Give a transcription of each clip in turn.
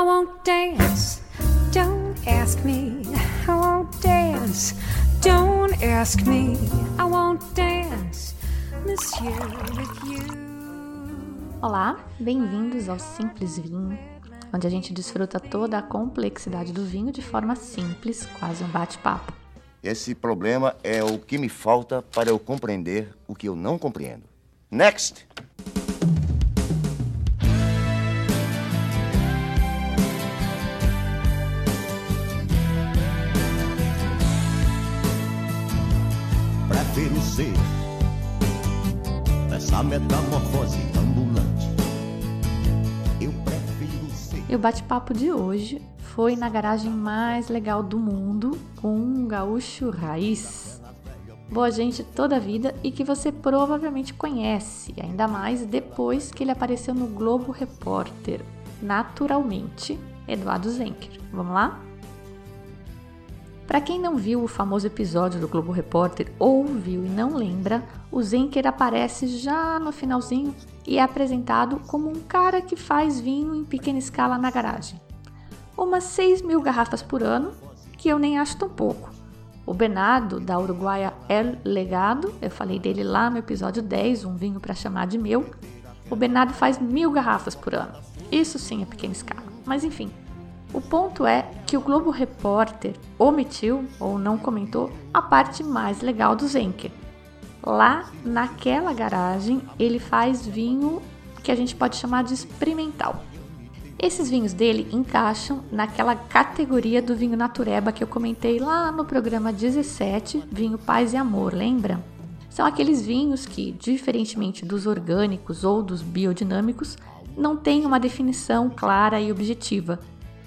I won't dance. Don't ask me. I won't dance. Don't ask me. I won't dance. Monsieur with you. Olá, bem-vindos ao Simples Vinho, onde a gente desfruta toda a complexidade do vinho de forma simples, quase um bate-papo. Esse problema é o que me falta para eu compreender o que eu não compreendo. Next! Metamorfose ambulante. Eu prefiro ser. E o bate-papo de hoje foi na garagem mais legal do mundo com um gaúcho raiz. Boa gente toda a vida e que você provavelmente conhece, ainda mais depois que ele apareceu no Globo Repórter. Naturalmente, Eduardo Zenker. Vamos lá? Para quem não viu o famoso episódio do Globo Repórter ou viu e não lembra, o Zenker aparece já no finalzinho e é apresentado como um cara que faz vinho em pequena escala na garagem. Umas 6 mil garrafas por ano, que eu nem acho tão pouco. O Bernardo, da Uruguaia El Legado, eu falei dele lá no episódio 10, um vinho para chamar de meu. O Bernardo faz mil garrafas por ano. Isso sim é pequena escala. Mas enfim, o ponto é que o Globo Repórter omitiu ou não comentou a parte mais legal do Zenker. Lá naquela garagem ele faz vinho que a gente pode chamar de experimental. Esses vinhos dele encaixam naquela categoria do vinho natureba que eu comentei lá no programa 17, Vinho Paz e Amor, lembra? São aqueles vinhos que, diferentemente dos orgânicos ou dos biodinâmicos, não têm uma definição clara e objetiva,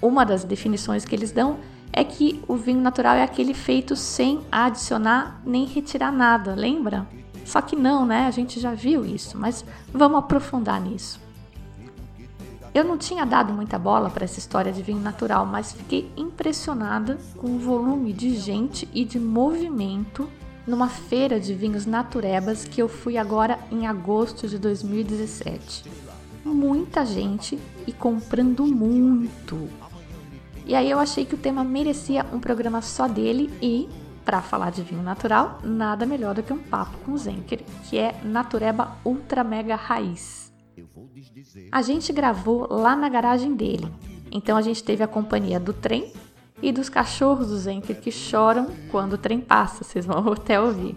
uma das definições que eles dão é que o vinho natural é aquele feito sem adicionar nem retirar nada, lembra? Só que não, né? A gente já viu isso, mas vamos aprofundar nisso. Eu não tinha dado muita bola para essa história de vinho natural, mas fiquei impressionada com o volume de gente e de movimento numa feira de vinhos naturebas que eu fui agora em agosto de 2017. Muita gente e comprando muito. E aí eu achei que o tema merecia um programa só dele e, para falar de vinho natural, nada melhor do que um papo com o Zenker, que é Natureba Ultra Mega Raiz. A gente gravou lá na garagem dele, então a gente teve a companhia do trem e dos cachorros do Zenker que choram quando o trem passa, vocês vão até ouvir.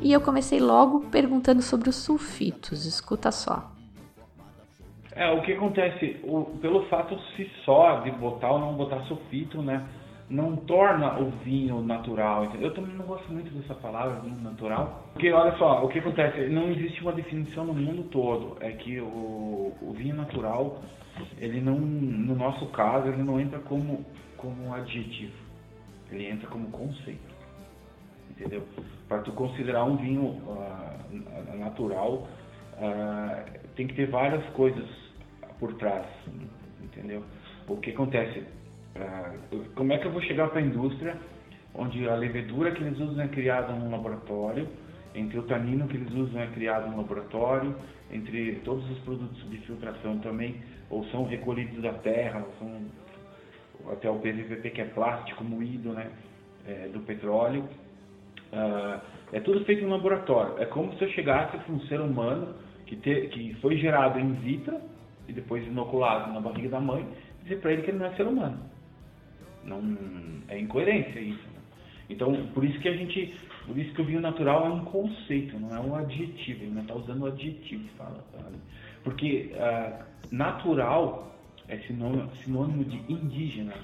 E eu comecei logo perguntando sobre os sulfitos, escuta só. É, o que acontece, o, pelo fato se só de botar ou não botar sulfito, né, não torna o vinho natural. Eu também não gosto muito dessa palavra, vinho natural. Porque, olha só, o que acontece, não existe uma definição no mundo todo. É que o, o vinho natural, ele não, no nosso caso, ele não entra como, como adjetivo. Ele entra como conceito. Entendeu? Para tu considerar um vinho uh, natural, uh, tem que ter várias coisas por trás, entendeu? O que acontece? Uh, como é que eu vou chegar para a indústria onde a levedura que eles usam é criada num laboratório, entre o tanino que eles usam é criado num laboratório, entre todos os produtos de filtração também, ou são recolhidos da terra, são até o PVP que é plástico moído, né, é, do petróleo. Uh, é tudo feito em laboratório. É como se eu chegasse para um ser humano que, te, que foi gerado in vitro e depois inoculado na barriga da mãe, dizer para ele que ele não é ser humano. Não é incoerência isso. Né? Então, por isso que a gente, por isso que o vinho natural é um conceito, não é um adjetivo. Ele não está usando o adjetivo, fala, sabe? Porque uh, natural é sinônimo, sinônimo de indígena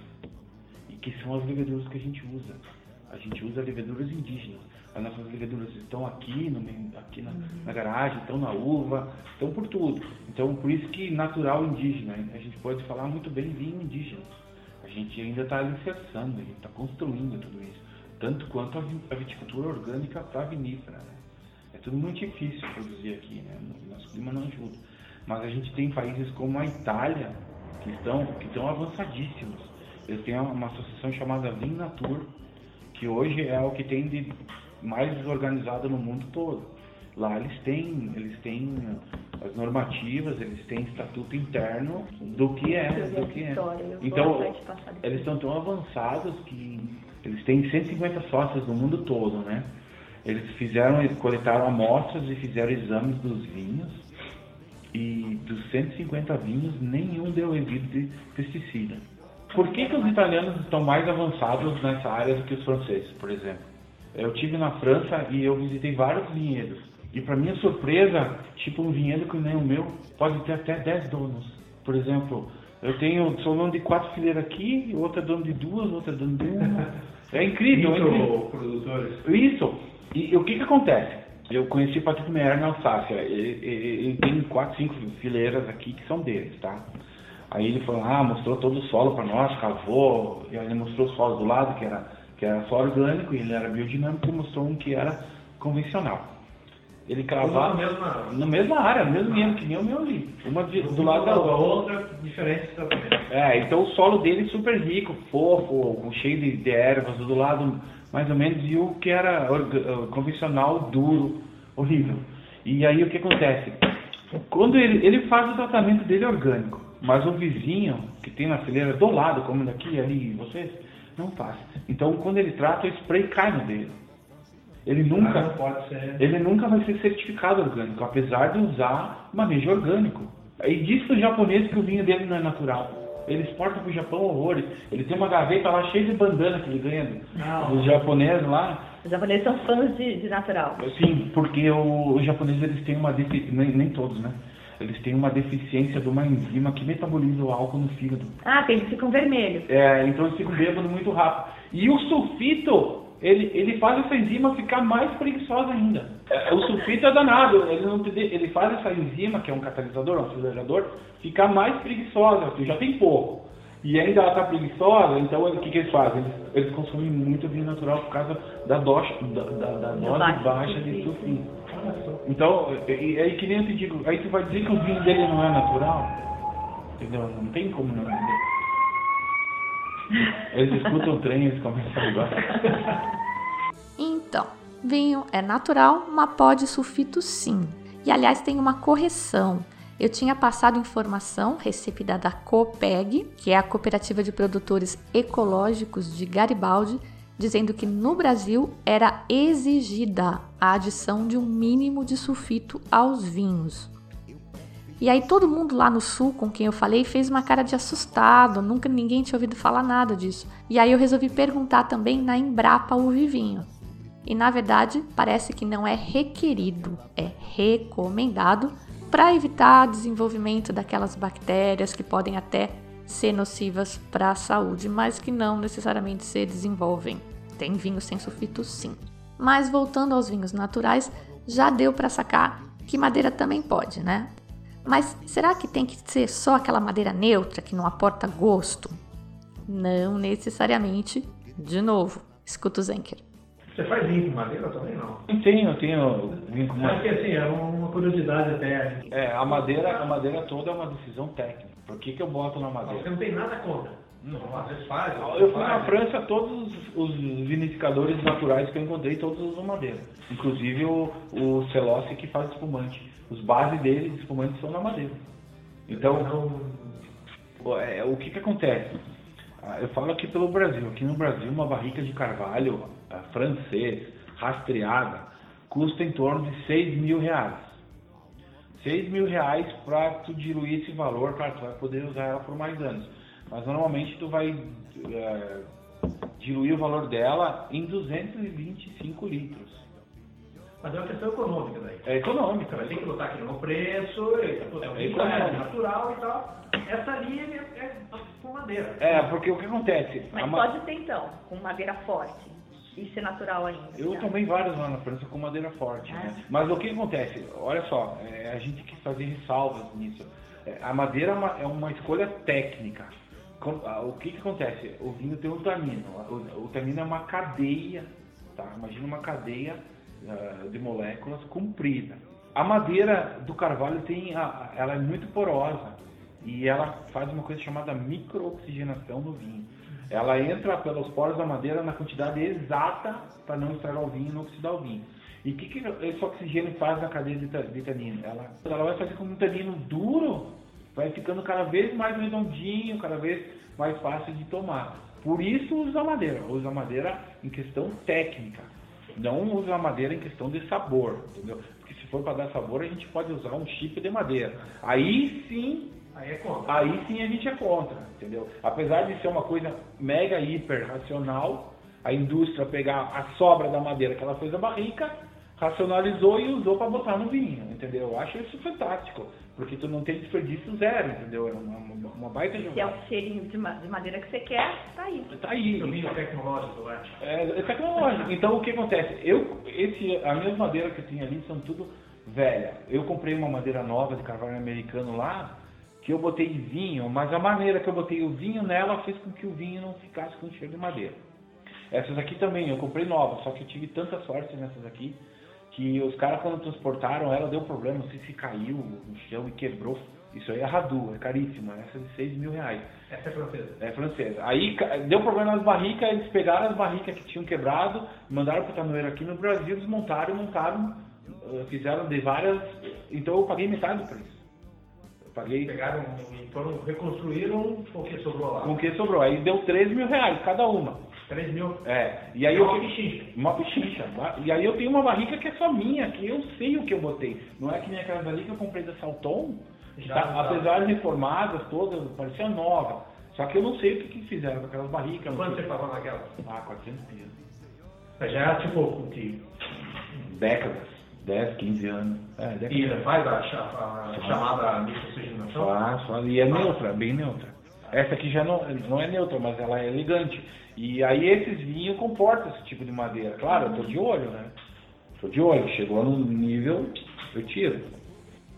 e que são as leveduras que a gente usa. A gente usa leveduras indígenas as nossas leveduras estão aqui, no, aqui na, na, garagem, estão na uva, estão por tudo. Então, por isso que natural indígena, a gente pode falar muito bem vinho indígena. A gente ainda está alicerçando, a gente está construindo tudo isso. Tanto quanto a viticultura orgânica para vinífera. Né? É tudo muito difícil produzir aqui, né? nosso clima não ajuda. Mas a gente tem países como a Itália, que estão, que estão avançadíssimos. Eles têm uma associação chamada Vinatur, que hoje é o que tem de mais desorganizada no mundo todo. Lá eles têm, eles têm uh, as normativas, eles têm estatuto interno do que é, do que é. Então, eles estão tão avançados que eles têm 150 sócios no mundo todo, né? Eles fizeram, eles coletaram amostras e fizeram exames dos vinhos e dos 150 vinhos, nenhum deu resíduo de pesticida. Por que, que os italianos estão mais avançados nessa área do que os franceses, por exemplo? Eu tive na França e eu visitei vários vinhedos. E para minha surpresa, tipo um vinhedo que nem o meu, pode ter até 10 donos. Por exemplo, eu tenho, sou dono de quatro fileiras aqui, outra é dono de duas, outra é dono de uma. É incrível, é incrível. produtores. Isso. E, o que que acontece? Eu conheci o Patrick Meyer na Alsácia. Ele, ele, ele tem quatro, cinco fileiras aqui que são deles, tá? Aí ele foi lá, mostrou todo o solo para nós, cavou, e aí ele mostrou o solo do lado, que era, que era só orgânico, e ele era biodinâmico, e mostrou um que era convencional. Ele cravava mesma- na mesma área, mesmo mesmo, que nem o meu ali. Uma de- do lado da outra. outra, diferente tratamento. É, então o solo dele super rico, fofo, cheio de, de ervas, do lado mais ou menos, e o que era eh, convencional, duro, horrível. E aí o que acontece? Quando ele, ele faz o tratamento dele orgânico, mas o vizinho que tem na fileira do lado, como daqui, ali, vocês, não faz. Então quando ele trata, o spray cai no dele. Ele nunca. Mas não pode ser. Ele nunca vai ser certificado orgânico, apesar de usar manejo orgânico. E diz pro japonês que o vinho dele não é natural. Ele exporta pro Japão horrores. Ele tem uma gaveta lá cheia de bandana que ele ganha do- Não. dos japoneses lá. Os japoneses são fãs de, de natural. Sim, porque o- os japoneses eles têm uma deficiência, nem, nem todos, né? Eles têm uma deficiência de uma enzima que metaboliza o álcool no fígado. Ah, que eles ficam vermelhos. É, então eles ficam bêbados muito rápido. E o sulfito, ele, ele faz essa enzima ficar mais preguiçosa ainda. É, o sulfito é danado, ele, não, ele faz essa enzima, que é um catalisador, um acelerador, ficar mais preguiçosa, porque já tem pouco. E ainda ela está preguiçosa, então o que, que eles fazem? Eles, eles consomem muito vinho natural por causa da, dose da, da, da dose baixa de sulfito. Então, e, aí que nem eu te digo, aí tu vai dizer que o vinho dele não é natural? Entendeu? Não tem como não dizer. Eles escutam o trem e começam a ligar. Então, vinho é natural, mas pode sulfito sim. E aliás, tem uma correção. Eu tinha passado informação recebida da COPEG, que é a Cooperativa de Produtores Ecológicos de Garibaldi, dizendo que no Brasil era exigida a adição de um mínimo de sulfito aos vinhos. E aí todo mundo lá no sul com quem eu falei fez uma cara de assustado, nunca ninguém tinha ouvido falar nada disso. E aí eu resolvi perguntar também na Embrapa Uvivinho. E na verdade, parece que não é requerido, é recomendado para evitar desenvolvimento daquelas bactérias que podem até ser nocivas para a saúde, mas que não necessariamente se desenvolvem. Tem vinho sem sulfito sim. Mas voltando aos vinhos naturais, já deu para sacar que madeira também pode, né? Mas será que tem que ser só aquela madeira neutra que não aporta gosto? Não necessariamente. De novo, escuta o Zenker. Você faz vinho com madeira também não? Eu tenho, eu tenho vinho com madeira. que assim, é uma curiosidade até. É, a madeira, a madeira toda é uma decisão técnica. Por que, que eu boto na Você madeira? não tem nada contra. Faz. às Eu fui na França, todos os vinificadores naturais que eu encontrei, todos usam madeira. Inclusive o, o Celossi que faz espumante. Os bases dele de espumante são na madeira. Então, é, o que que acontece? Ah, Eu falo aqui pelo Brasil. Aqui no Brasil, uma barrica de carvalho ah, francês, rastreada, custa em torno de 6 mil reais. 6 mil reais para tu diluir esse valor, claro, tu vai poder usar ela por mais anos. Mas normalmente tu vai eh, diluir o valor dela em 225 litros. Mas é uma questão econômica daí. É econômica. Você vai ter que lutar aqui no preço, pô, é um É econômico. natural e tal. Essa linha é, é com madeira. É, porque o que acontece? Mas A ma- pode ser então, com madeira forte. E ser natural ainda. Eu tá? tomei vários lá na França com madeira forte, né? Mas o que acontece? Olha só, é, a gente quis fazer ressalvas nisso. É, a madeira é uma, é uma escolha técnica. Ah, O que, que acontece? O vinho tem o tanino. O, o tanino é uma cadeia, tá? Imagina uma cadeia ah, de moléculas comprida. A madeira do carvalho tem, a- ela é muito porosa e ela faz uma coisa chamada microoxigenação no vinho. Ela entra pelos poros da madeira na quantidade exata para não estragar o vinho e não oxidar o vinho. E o que, que esse oxigênio faz na cadeia de, de tanino? Ela, ela vai fazer com um tanino duro vai ficando cada vez mais redondinho, cada vez mais fácil de tomar. Por isso usa madeira. Usa madeira em questão técnica. Não usa madeira em questão de sabor, entendeu? Porque se for para dar sabor, a gente pode usar um chip de madeira. Aí sim Aí é aí sim a gente é contra, entendeu? Apesar de ser uma coisa mega hiper racional, a indústria pegar a sobra da madeira que ela fez a barrica, racionalizou e usou para botar no vinho, entendeu? Eu acho isso fantástico, porque tu não tem desperdício zero, entendeu? É uma, uma, uma baita Se é jogada. o cheirinho de, ma- de madeira que você quer, tá aí. Tá aí. O vinho tecnológico, né? É, é tecnológico. Então o que acontece? Eu, esse, as minhas madeiras que eu tinha ali são tudo velha. Eu comprei uma madeira nova de carvalho americano lá, que eu botei vinho, mas a maneira que eu botei o vinho nela fez com que o vinho não ficasse com cheiro de madeira. Essas aqui também, eu comprei novas, só que eu tive tanta sorte nessas aqui, que os caras quando transportaram ela deu problema, não sei se caiu no chão e quebrou. Isso aí é Radu, é caríssima, essa é de 6 mil reais. Essa é francesa. É francesa. Aí deu problema nas barricas, eles pegaram as barricas que tinham quebrado, mandaram para o tanoeiro aqui no Brasil, desmontaram, montaram, eh, fizeram de várias. Então eu paguei metade do preço. Eu paguei Pegaram e foram, reconstruíram o que sobrou lá. o que sobrou. Aí deu 13 mil reais cada uma. 3 mil. É. E aí É eu uma pichincha. Uma pichincha. E aí eu tenho uma barrica que é só minha, que eu sei o que eu botei. Não é que nem aquelas ali que eu comprei da Salton, que Já tá- apesar de reformadas todas, parecia nova. Só que eu não sei o que, que fizeram com aquelas barricas. Quanto você pagou naquela? Ah, 400 dias. Já é tipo o que? Décadas. 10, 15 anos. É, décadas. E faz a, cha- a chamada microcenação? Faz, faz. E é neutra, bem neutra. Essa aqui já não, não é neutra, mas ela é elegante. E aí esses vinhos comportam esse tipo de madeira. Claro, eu tô de olho, né? Tô de olho. Chegou num nível, eu tiro.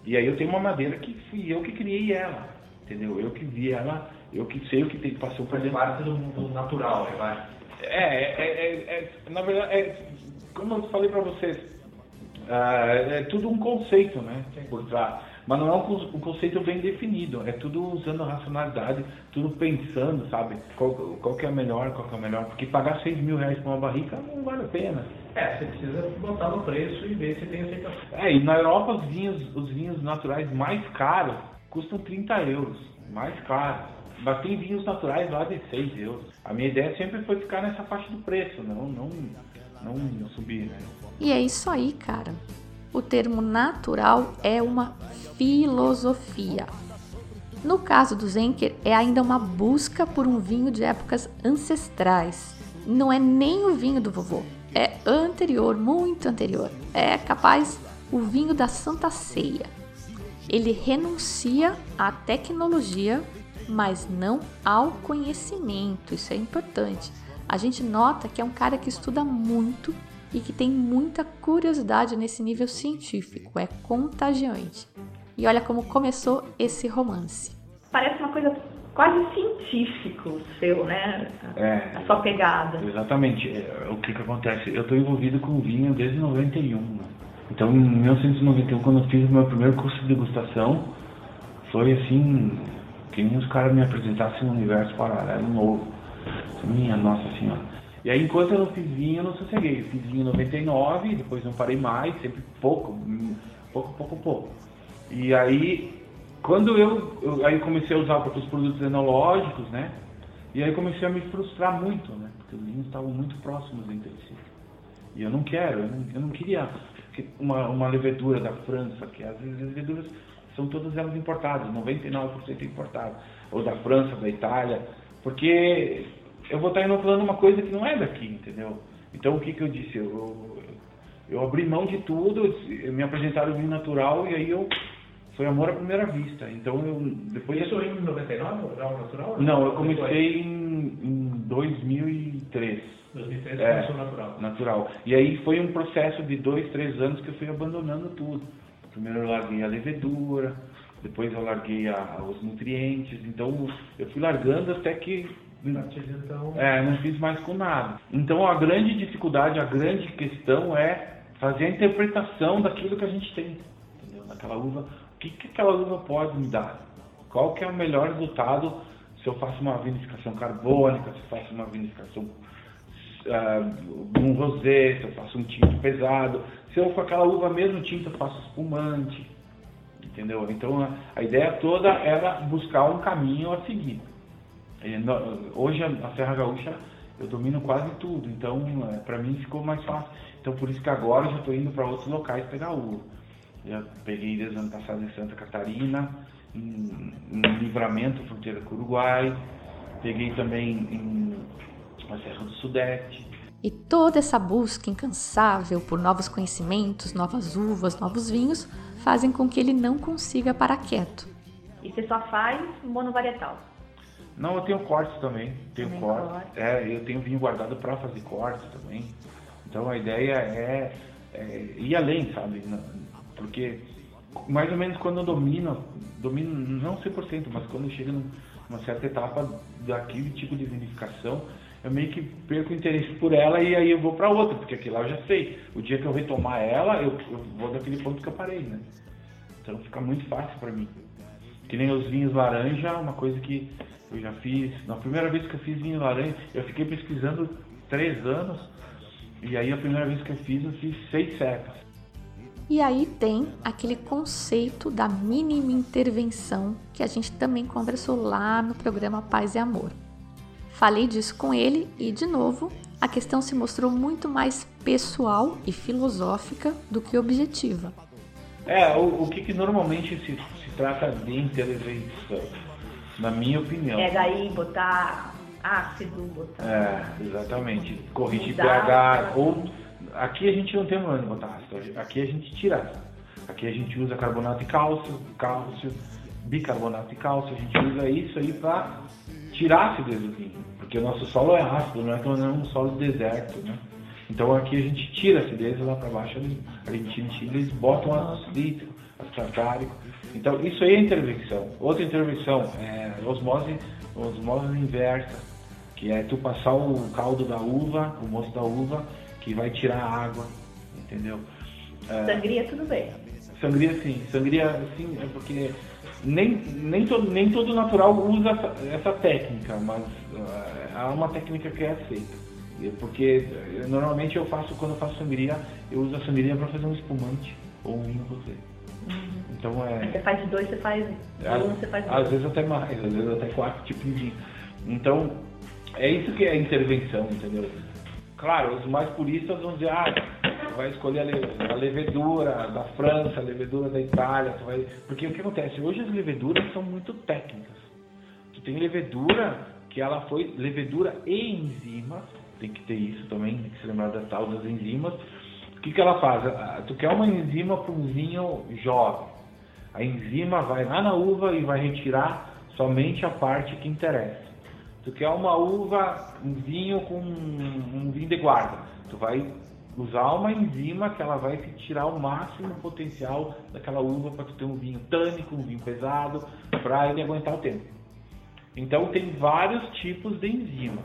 E aí eu tenho uma madeira que fui eu que criei ela. Entendeu? Eu que vi ela, eu que sei o que tem, passou por dentro. parte do, do natural, né? Vai. É, é, é, é- na verdade, é, como eu falei para vocês, ah, é tudo um conceito, né, por trás. Mas não é um, con- um conceito bem definido, é tudo usando a racionalidade, tudo pensando, sabe, qual, qual que é a melhor, qual que é a melhor, porque pagar 6 mil reais por uma barrica não vale a pena. É, você precisa botar no preço e ver se tem aceitação. É, e na Europa os vinhos, os vinhos naturais mais caros custam 30 euros, mais caros. Mas tem vinhos naturais lá de 6 euros. A minha ideia sempre foi ficar nessa faixa do preço, não, não, não subir, né? E é isso aí, cara. O termo natural é uma filosofia. No caso do Zenker, é ainda uma busca por um vinho de épocas ancestrais. Não é nem o vinho do vovô, é anterior, muito anterior. É capaz o vinho da Santa Ceia. Ele renuncia à tecnologia, mas não ao conhecimento. Isso é importante. A gente nota que é um cara que estuda muito e que tem muita curiosidade nesse nível científico. É contagiante. E olha como começou esse romance. Parece uma coisa quase científico o seu, né? É. A sua pegada. Exatamente. É, O que que acontece? Eu estou envolvido com vinho desde 91. Né? Então, em 1991, quando eu fiz o meu primeiro curso de degustação, foi assim, que nem os caras me apresentassem um universo paralelo novo. Minha Nossa Senhora. E aí, enquanto eu não fiz vinho, eu não sosseguei. Eu fiz vinho em 99, depois não parei mais, sempre pouco, pouco, pouco, pouco. E aí, quando eu, eu aí comecei a usar os produtos enológicos, né? E aí comecei a me frustrar muito, né? Porque os vinhos estavam muito próximos entre si. E eu não quero, eu não, eu não queria que uma, uma levedura da França, que as leveduras são todas elas importadas, 99% importadas, ou da França, da Itália, porque eu vou estar inoculando uma coisa que não é daqui, entendeu? Então o que, que eu disse? Eu, eu, eu abri mão de tudo, eu me apresentaram o vinho natural e aí eu foi amor à primeira vista. Então eu depois Isso em 99, já o natural? não, eu comecei em, em 2003. 2003 É. começou natural. Natural. E aí foi um processo de dois, três anos que eu fui abandonando tudo. Primeiro eu larguei a levedura, depois eu larguei a- os nutrientes. Então eu fui largando até que Antes, então, é, não fiz mais com nada. Então a grande dificuldade, a grande questão é fazer a interpretação daquilo que a gente tem. Entendeu? Daquela uva. O que, que aquela uva pode me dar? Qual que é o melhor resultado se eu faço uma vinificação carbônica, se eu faço uma vinificação uh, um rosé, se eu faço um tinto pesado. Se eu com aquela uva mesmo tinta, eu faço espumante. Entendeu? Então a, a ideia toda era buscar um caminho a seguir. No, hoje a, Serra Gaúcha eu domino quase tudo, então é, para mim ficou mais fácil. Então por isso que agora eu já estou indo para outros locais pegar uva. Já peguei desde ano passado em Santa Catarina, em, em Livramento, fronteira com o Uruguai. Peguei também em na Serra do Sudeste. E toda essa busca incansável por novos conhecimentos, novas uvas, novos vinhos, fazem com que ele não consiga parar quieto. E você só faz monovarietal? Não, eu tenho cortes também. Tenho cortes. Corte. É, eu tenho vinho guardado para fazer cortes também. Então a ideia é, é ir além, sabe? Porque mais ou menos quando eu domino, domino não 100%, mas quando chega numa certa etapa daquele tipo de vinificação, eu meio que perco o interesse por ela e aí eu vou para outra, porque aquilo lá eu já sei. O dia que eu retomar ela, eu, eu vou daquele ponto que eu parei, né? Então fica muito fácil para mim. Que nem os vinhos laranja, uma coisa que eu já fiz. Na primeira vez que eu fiz vinho laranja, eu fiquei pesquisando três anos. E aí a primeira vez que eu fiz, eu fiz seis cepas. E aí tem aquele conceito da mínima intervenção que a gente também conversou lá no programa Paz e Amor. Falei disso com ele e, de novo, a questão se mostrou muito mais pessoal e filosófica do que objetiva. É, o, o que, que normalmente se, se trata de intervenção, na minha opinião. É daí botar ácido, botar. É, exatamente. Corrigir pH. Ou, aqui a gente não tem problema de botar ácido, aqui a gente tira. Aqui a gente usa carbonato de cálcio, cálcio, bicarbonato de cálcio, a gente usa isso aí para tirar a acidez do vinho, porque o nosso solo é ácido, não é, não é um solo deserto, né? Então aqui a gente tira a acidez lá para baixo, Argentina e Chile, eles botam ácido cítrico, ácido tartárico. Então isso aí é intervenção. Outra intervenção é osmose, osmose inversa, que é tu passar o caldo da uva, o moço da uva, que vai tirar a água, entendeu? É, sangria tudo bem. Sangria sim, sangria sim, é porque nem, nem, todo, nem todo natural usa essa, essa técnica, mas uh, há uma técnica que é aceita. Porque eh, normalmente eu faço, quando eu faço sangria, eu uso a sangria para fazer um espumante ou um vinho rosé. Uhum. Então é. Você faz dois, você faz um, você faz dois. Às vezes até mais, às vezes até quatro tipos de vinho. Então, é isso que é intervenção, entendeu? Claro, os mais puristas vão dizer, ah, vai escolher a levedura da França, a levedura da Itália, vai... porque o que acontece? Hoje as leveduras são muito técnicas. Tu tem levedura que ela foi levedura e enzima, tem que ter isso também, tem que se lembrar das tal das enzimas. Que, que ela faz? Ah, tu quer uma enzima para um vinho jovem. A enzima vai lá na uva e vai retirar somente a parte que interessa. Tu quer uma uva, um vinho com um vinho de guarda. Tu vai usar uma enzima que ela vai tirar o máximo potencial daquela uva para tu ter um vinho tânico, um vinho pesado, para ele aguentar o tempo. Então tem vários tipos de enzima.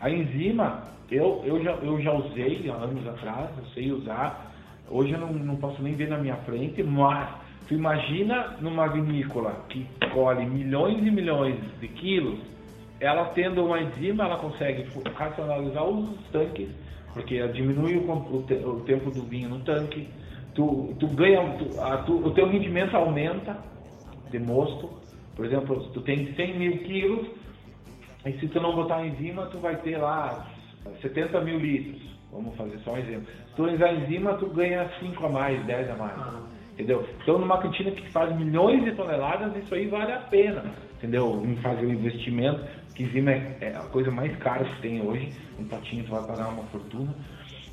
A enzima eu, eu, já, eu já usei há anos atrás, eu sei usar. Hoje eu não, não posso nem ver na minha frente, mas tu imagina numa vinícola que colhe milhões e milhões de quilos, ela tendo uma enzima, ela consegue racionalizar os tanques porque diminui o, o, o, tempo do vinho no tanque, tu, tu ganha, tu, a, tu, o teu rendimento aumenta de mosto. Por exemplo, tu tem 100 mil quilos, e se tu não botar enzima, tu vai ter lá 70 mil litros. Vamos fazer só um exemplo. Se tu usar enzima, tu ganha 5 a mais, 10 a mais. Ah. Entendeu? Então, numa cantina que faz milhões de toneladas, isso aí vale a pena. Entendeu? Em fazer o investimento que enzima é, é, a coisa mais cara que tem hoje. Um potinho tu vai pagar uma fortuna.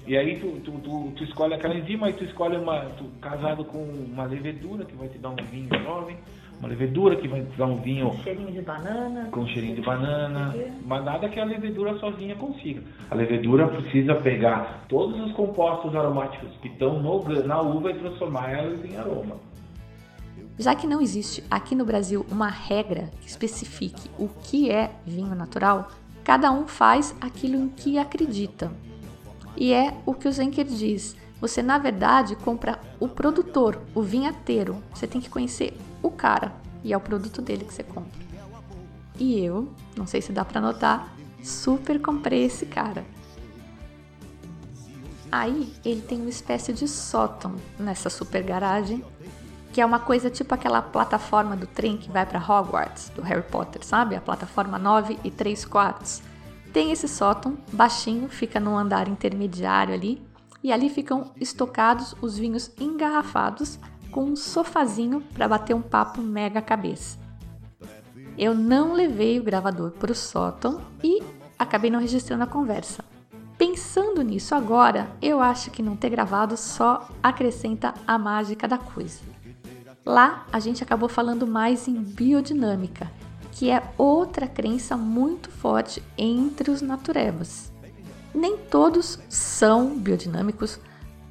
E aí tu, tu, tu, tu escolhe aquela enzima, e tu escolhe uma. Tu, casado com uma levedura que vai te dar um vinho jovem, uma levedura que vai dar um vinho. Com cheirinho de banana. Com cheirinho de banana. Mas nada que a levedura sozinha consiga. A levedura precisa pegar todos os compostos aromáticos que estão no, na uva e transformar elas em aroma. Já que não existe aqui no Brasil uma regra que especifique o que é vinho natural, cada um faz aquilo em que acredita. E é o que o Zenker diz. Você, na verdade, compra o produtor, o vinhateiro. Você tem que conhecer o cara e é o produto dele que você compra. E eu, não sei se dá para notar, super comprei esse cara. Aí ele tem uma espécie de sótão nessa super garagem, que é uma coisa tipo aquela plataforma do trem que vai para Hogwarts, do Harry Potter, sabe? A plataforma 9 e 3 quartos. Tem esse sótão, baixinho, fica no andar intermediário ali, e ali ficam estocados os vinhos engarrafados com um sofazinho para bater um papo mega cabeça. Eu não levei o gravador para o sótão e acabei não registrando a conversa. Pensando nisso agora, eu acho que não ter gravado só acrescenta a mágica da coisa. Lá a gente acabou falando mais em biodinâmica, que é outra crença muito forte entre os naturebas. Nem todos são biodinâmicos,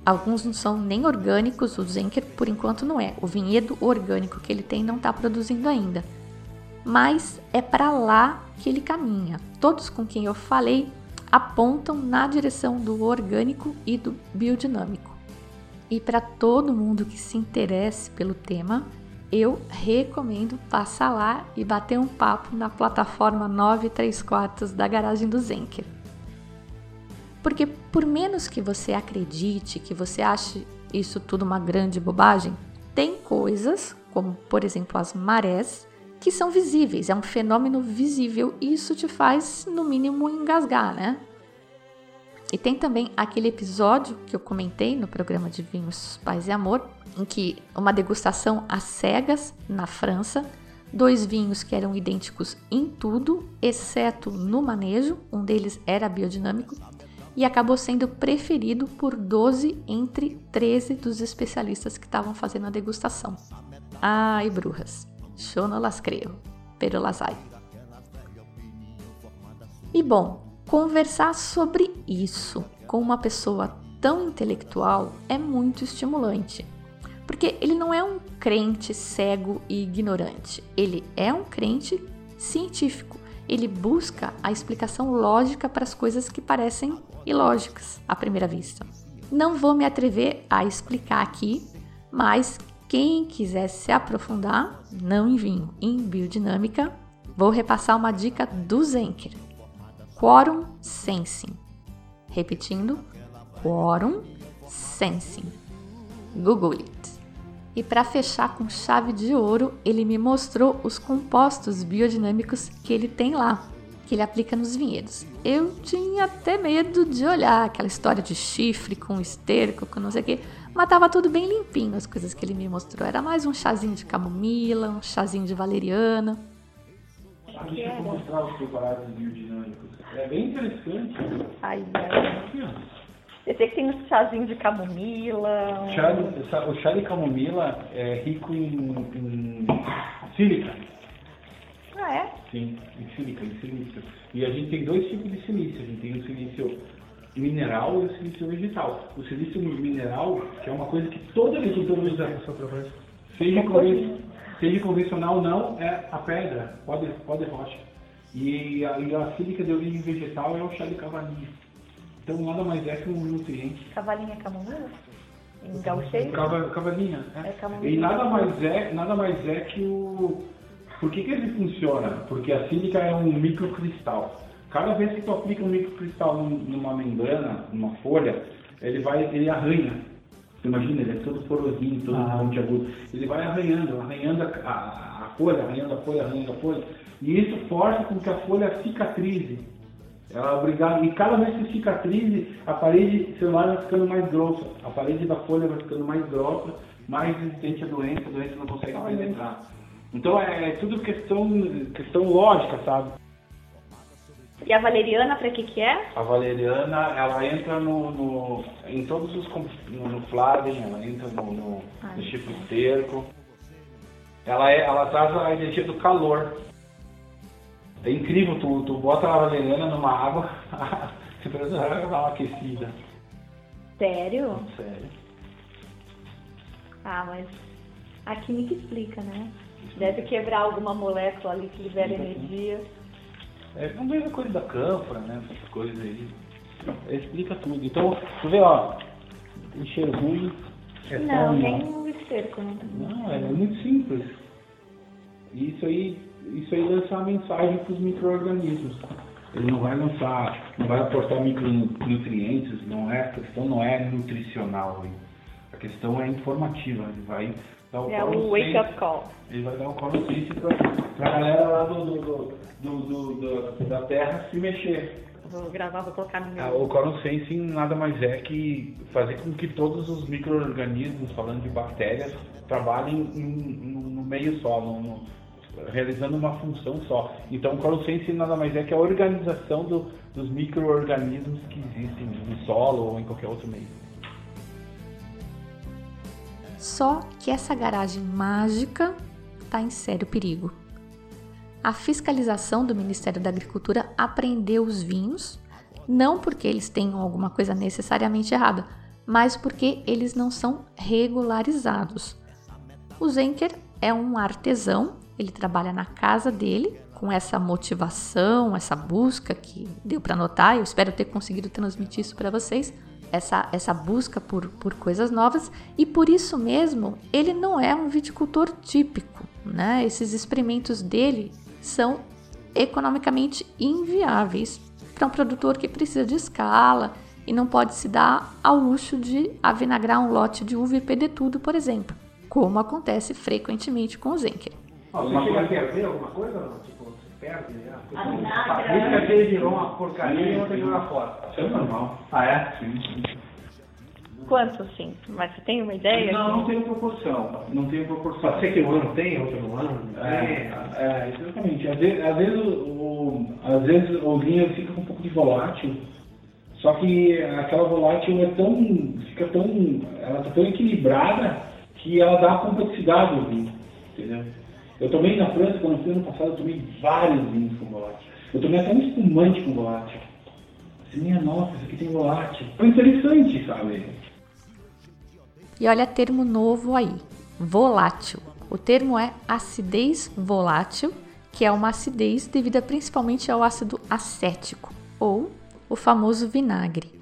alguns não são nem orgânicos, o Zenker por enquanto não é. O vinhedo orgânico que ele tem não está produzindo ainda. Mas é para lá que ele caminha. Todos com quem eu falei apontam na direção do orgânico e do biodinâmico. E para todo mundo que se interesse pelo tema, eu recomendo passar lá e bater um papo na plataforma 93 quartos da garagem do Zenker. Porque por menos que você acredite, que você ache isso tudo uma grande bobagem, tem coisas, como por exemplo as marés, que são visíveis, é um fenômeno visível e isso te faz, no mínimo, engasgar, né? E tem também aquele episódio que eu comentei no programa de Vinhos Paz e Amor, em que uma degustação às cegas na França, dois vinhos que eram idênticos em tudo, exceto no manejo, um deles era biodinâmico, e acabou sendo preferido por 12 entre 13 dos especialistas que estavam fazendo a degustação. Ai, brujas! Yo no las creo, pero las hay. E bom, conversar sobre isso com uma pessoa tão intelectual é muito estimulante. Porque ele não é um crente cego e ignorante, ele é um crente científico. Ele busca a explicação lógica para as coisas que parecem ilógicas à primeira vista. Não vou me atrever a explicar aqui, mas quem quiser se aprofundar, não em vinho, em biodinâmica, vou repassar uma dica do Zenker. Quorum Sensing. Repetindo, Quorum Sensing. Google it. E para fechar com chave de ouro, ele me mostrou os compostos biodinâmicos que ele tem lá, que ele aplica nos vinhedos. Eu tinha até medo de olhar aquela história de chifre com esterco, com não sei o quê mas tava tudo bem limpinho as coisas que ele me mostrou. Era mais um chazinho de camomila, um chazinho de valeriana. Deixa eu mostrar os preparados biodinâmicos. É bem interessante. Ai, ai. Eu sei que tem um chazinho de camomila. Chá de, o chá de camomila é rico em, em sílica. Ah, é? Sim, em sílica, em silício. E a gente tem dois tipos de silício. A gente tem o silício mineral e o silício vegetal. O silício mineral, que é uma coisa que todo agricultor usa, seja, conven... seja convencional ou não, é a pedra, pode, pode rocha. E a, e a sílica de origem vegetal é o chá de cavalinha. Então nada mais é que um nutriente. Cavalinha camomila? Em gauchês? Cava, cavalinha, é. É camomila. E nada mais é, nada mais é que o. Por que, que ele funciona? Porque a sílica é um microcristal. Cada vez que tu aplica um microcristal numa membrana, numa folha, ele vai, ele arranha. Imagina, ele é todo porosinho, todo ah. pontiagudo. Ele vai arranhando, arranhando a, a, a, folha, arranhando a folha, arranhando a folha. E isso força com que a folha cicatrize. Ela é obrigada, e cada vez que cicatrize, a parede celular vai ficando mais grossa. A parede da folha vai ficando mais grossa, mais resistente à doença, a doença não consegue penetrar. Então é, é tudo questão, questão lógica, sabe? E a valeriana para que que é? A valeriana, ela entra no, no em todos os no, no ela entra no, no, Ai, no chifre cerco. Ela é, ela traz a energia do calor. É incrível, tu, tu bota a valeriana numa água, você precisa dar uma aquecida. Sério? Sério. Ah, mas a química explica, né? Deve quebrar alguma molécula ali que libera energia. É a mesma coisa da cânfora, né? Essas coisas aí. Explica tudo. Então, tu vê, ó, tem cheiro ruim. É não, nem o esterco não Não, é muito simples. Isso aí, isso aí lança uma mensagem para os micro-organismos. Ele não vai lançar, não vai aportar micronutrientes, não é, a questão não é nutricional. A questão é informativa. Ele vai dar É o wake up call. Ele vai dar o call sense pra, pra galera lá do, do, do, do- da Terra se mexer. Vou gravar, vou colocar no meu. Ah, O Coron Sensing nada mais é que fazer com que todos os micro-organismos, falando de bactérias, trabalhem em- no, no meio só, no- no- realizando uma função só. Então o Coron Sensing nada mais é que a organização do- dos micro-organismos que existem no solo ou em qualquer outro meio. Só que essa garagem mágica está em sério perigo. A fiscalização do Ministério da Agricultura apreendeu os vinhos, não porque eles tenham alguma coisa necessariamente errada, mas porque eles não são regularizados. O Zenker é um artesão, ele trabalha na casa dele com essa motivação, essa busca que deu para notar. Eu espero ter conseguido transmitir isso para vocês. Essa, essa busca por, por coisas novas e por isso mesmo ele não é um viticultor típico, né? Esses experimentos dele são economicamente inviáveis para um produtor que precisa de escala e não pode se dar ao luxo de avinagrar um lote de uva e perder tudo, por exemplo, como acontece frequentemente com o Zenker. Você chega a perder alguma coisa? Perde? né? A. Isso aqui virou uma porcaria e não tem que jogar fora. Isso é normal. Ah, é? Sim. Quanto sim? Mas você tem uma ideia? Não, não tem proporção. Não tem proporção. Pode ser que um ano tem, outro não ano. É, tem. é, exatamente. Às vezes, às vezes, o, às vezes o vinho fica com um pouco de volátil, só que aquela volátil é tão, fica tão, ela tá tão equilibrada que ela dá complexidade ao vinho, entendeu? Eu tomei na França, quando eu fui ano passado, eu tomei vários vinhos com volátil. Eu tomei até um espumante com volátil. Assim, minha nossa, isso aqui tem volátil. Foi interessante, sabe? E olha termo novo aí, volátil. O termo é acidez volátil, que é uma acidez devida principalmente ao ácido acético, ou o famoso vinagre.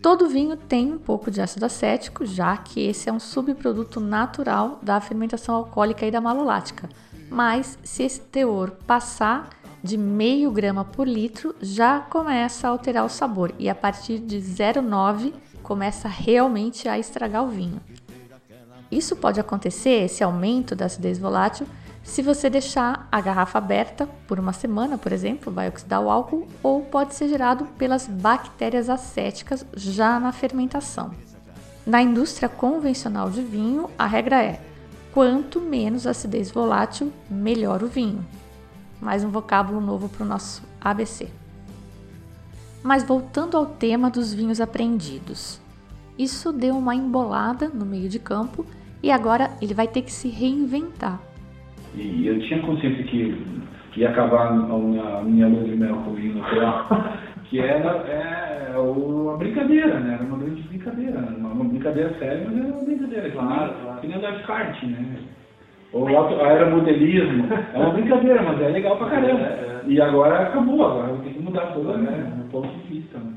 Todo vinho tem um pouco de ácido acético, já que esse é um subproduto natural da fermentação alcoólica e da malolática. Mas se esse teor passar de meio grama por litro, já começa a alterar o sabor e a partir de 0,9 começa realmente a estragar o vinho. Isso pode acontecer, esse aumento da acidez volátil, se você deixar a garrafa aberta por uma semana, por exemplo, vai oxidar o álcool, ou pode ser gerado pelas bactérias acéticas já na fermentação. Na indústria convencional de vinho, a regra é: quanto menos acidez volátil, melhor o vinho. Mais um vocábulo novo para o nosso ABC. Mas voltando ao tema dos vinhos apreendidos. Isso deu uma embolada no meio de campo e agora ele vai ter que se reinventar. E eu tinha consciência que, que ia acabar a minha, a minha lua de mel com o vinho natural, que era é, uma brincadeira, né? Era uma grande brincadeira. Uma, uma brincadeira séria, mas era uma brincadeira. Claro, que, claro. nem- que nem andar de kart, né? O auto- aeromodelismo é uma brincadeira, mas é legal pra caramba. É, E agora acabou, agora tem que mudar todo né, o ponto de vista. Né?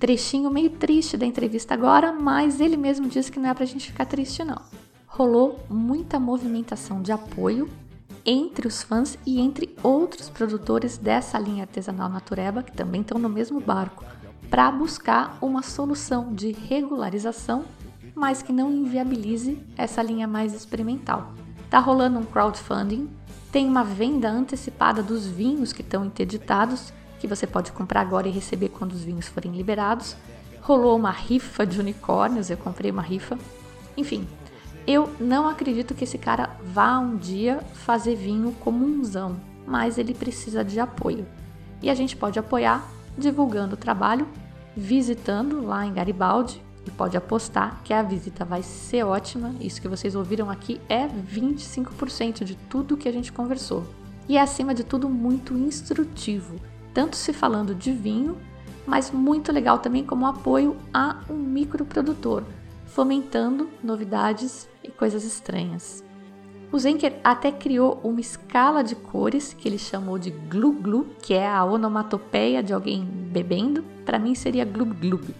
Trechinho meio triste da entrevista agora, mas ele mesmo disse que não é pra gente ficar triste não. Rolou muita movimentação de apoio entre os fãs e entre outros produtores dessa linha artesanal natureba, que também estão no mesmo barco, para buscar uma solução de regularização, mas que não inviabilize essa linha mais experimental. Tá rolando um crowdfunding, tem uma venda antecipada dos vinhos que estão interditados, que você pode comprar agora e receber quando os vinhos forem liberados. Rolou uma rifa de unicórnios, eu comprei uma rifa. Enfim, eu não acredito que esse cara vá um dia fazer vinho comunzão, mas ele precisa de apoio. E a gente pode apoiar divulgando o trabalho, visitando lá em Garibaldi, e pode apostar que a visita vai ser ótima. Isso que vocês ouviram aqui é 25% de tudo que a gente conversou. E é acima de tudo muito instrutivo, tanto se falando de vinho, mas muito legal também como apoio a um microprodutor, fomentando novidades e coisas estranhas. O Zenker até criou uma escala de cores que ele chamou de glu glu, que é a onomatopeia de alguém bebendo. Para mim seria glub glub,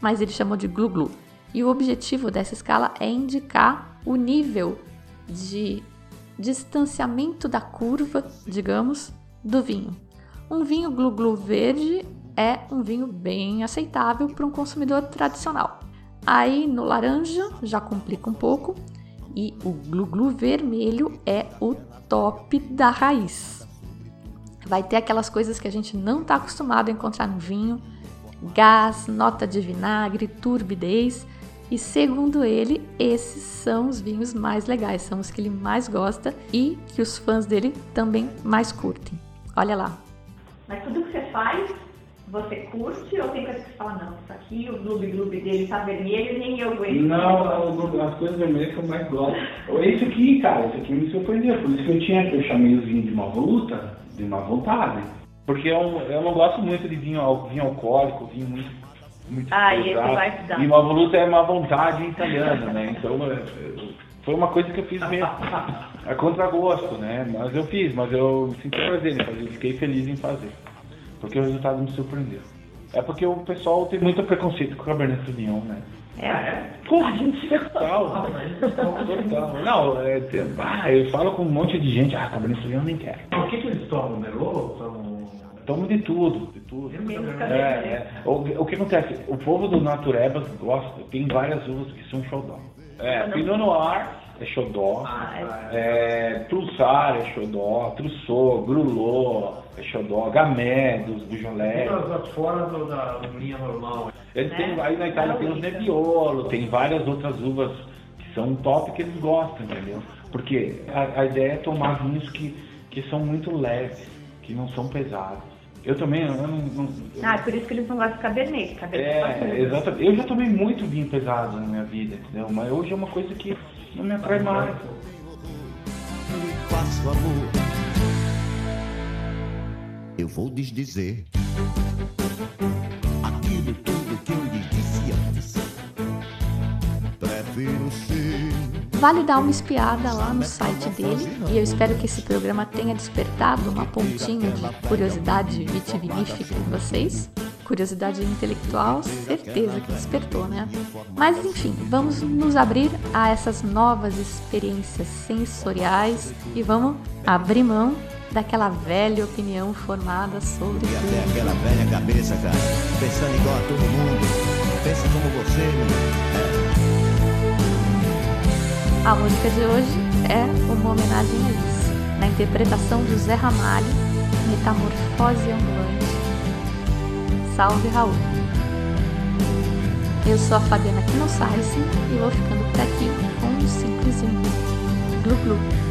mas ele chamou de glu glu. E o objetivo dessa escala é indicar o nível de distanciamento da curva, digamos, do vinho. Um vinho glu-glu verde é um vinho bem aceitável para um consumidor tradicional. Aí no laranja já complica um pouco e o glu-glu vermelho é o top da raiz. Vai ter aquelas coisas que a gente não está acostumado a encontrar no vinho: gás, nota de vinagre, turbidez. E segundo ele, esses são os vinhos mais legais, são os que ele mais gosta e que os fãs dele também mais curtem. Olha lá. Mas tudo que você faz, você curte ou tem coisa que você fala, não, isso aqui, o gloob gloob dele tá vermelho e nem eu aguento. Não, as coisas vermelhas que eu mais gosto. Esse aqui, cara, esse aqui me surpreendeu. Por isso que eu tinha, eu chamei o vinho de má voluta, de má vontade. Porque eu, eu não gosto muito de vinho, vinho alcoólico, vinho muito. muito Ah, e esse pesado. vai te dar. E má voluta é má vontade em italiano, né? Então é, é, foi uma coisa que eu fiz mesmo. A contragosto, né? Mas eu fiz, mas eu senti prazer em fazer, fiquei feliz em fazer. Porque o resultado me surpreendeu. É porque o pessoal tem muito preconceito com o Cabernet Sauvignon, né? É. Porra, total. total. Não, é, tem- ah, eu falo com um monte de gente, ah, Cabernet Sauvignon nem quero. O que, que eles tomam? Merlot? Tomam... Tomo de tudo, de tudo. É, é. O, o que acontece? O povo do Naturebas gosta, tem várias uvas que são xodó. É, Pinot Noir é xodó, Ah, é, Trussar é xodó, Trussot, Grulot é xodó, Gamay dos Beaujolais. Todas as fora do- da linha normal. Eles têm, Né? aí na Itália tem os Nebbiolo, tem várias outras uvas que são top que eles gostam, entendeu? Porque a, a ideia é tomar vinhos que, que são muito leves, que não são pesados. Eu também, eu não... não- Ah, é por isso que eles não gostam de cabernet. Cabernet é, tudo. exatamente. Eu já tomei muito vinho pesado na minha vida, entendeu? Mas hoje é uma coisa que não me atrai mais. lhe faço amor. Eu vou desdizer aquilo tudo que eu lhe disse antes. Prefiro ser Vale dar uma espiada lá no site dele e eu espero que esse programa tenha despertado uma pontinha de curiosidade vitivinífica em vocês. Curiosidade intelectual, certeza que despertou, né? Mas enfim, vamos nos abrir a essas novas experiências sensoriais e vamos abrir mão daquela velha opinião formada sobre e até aquela velha cabeça, cara, pensando igual a todo mundo. Pensa como você, meu. A música de hoje é uma homenagem a isso, na interpretação do Zé Ramalho, Metamorfose Ambulante. Salve Raul! Eu sou a Fabiana Knossaisen e vou ficando por aqui com um simplesinho. Glu Glu.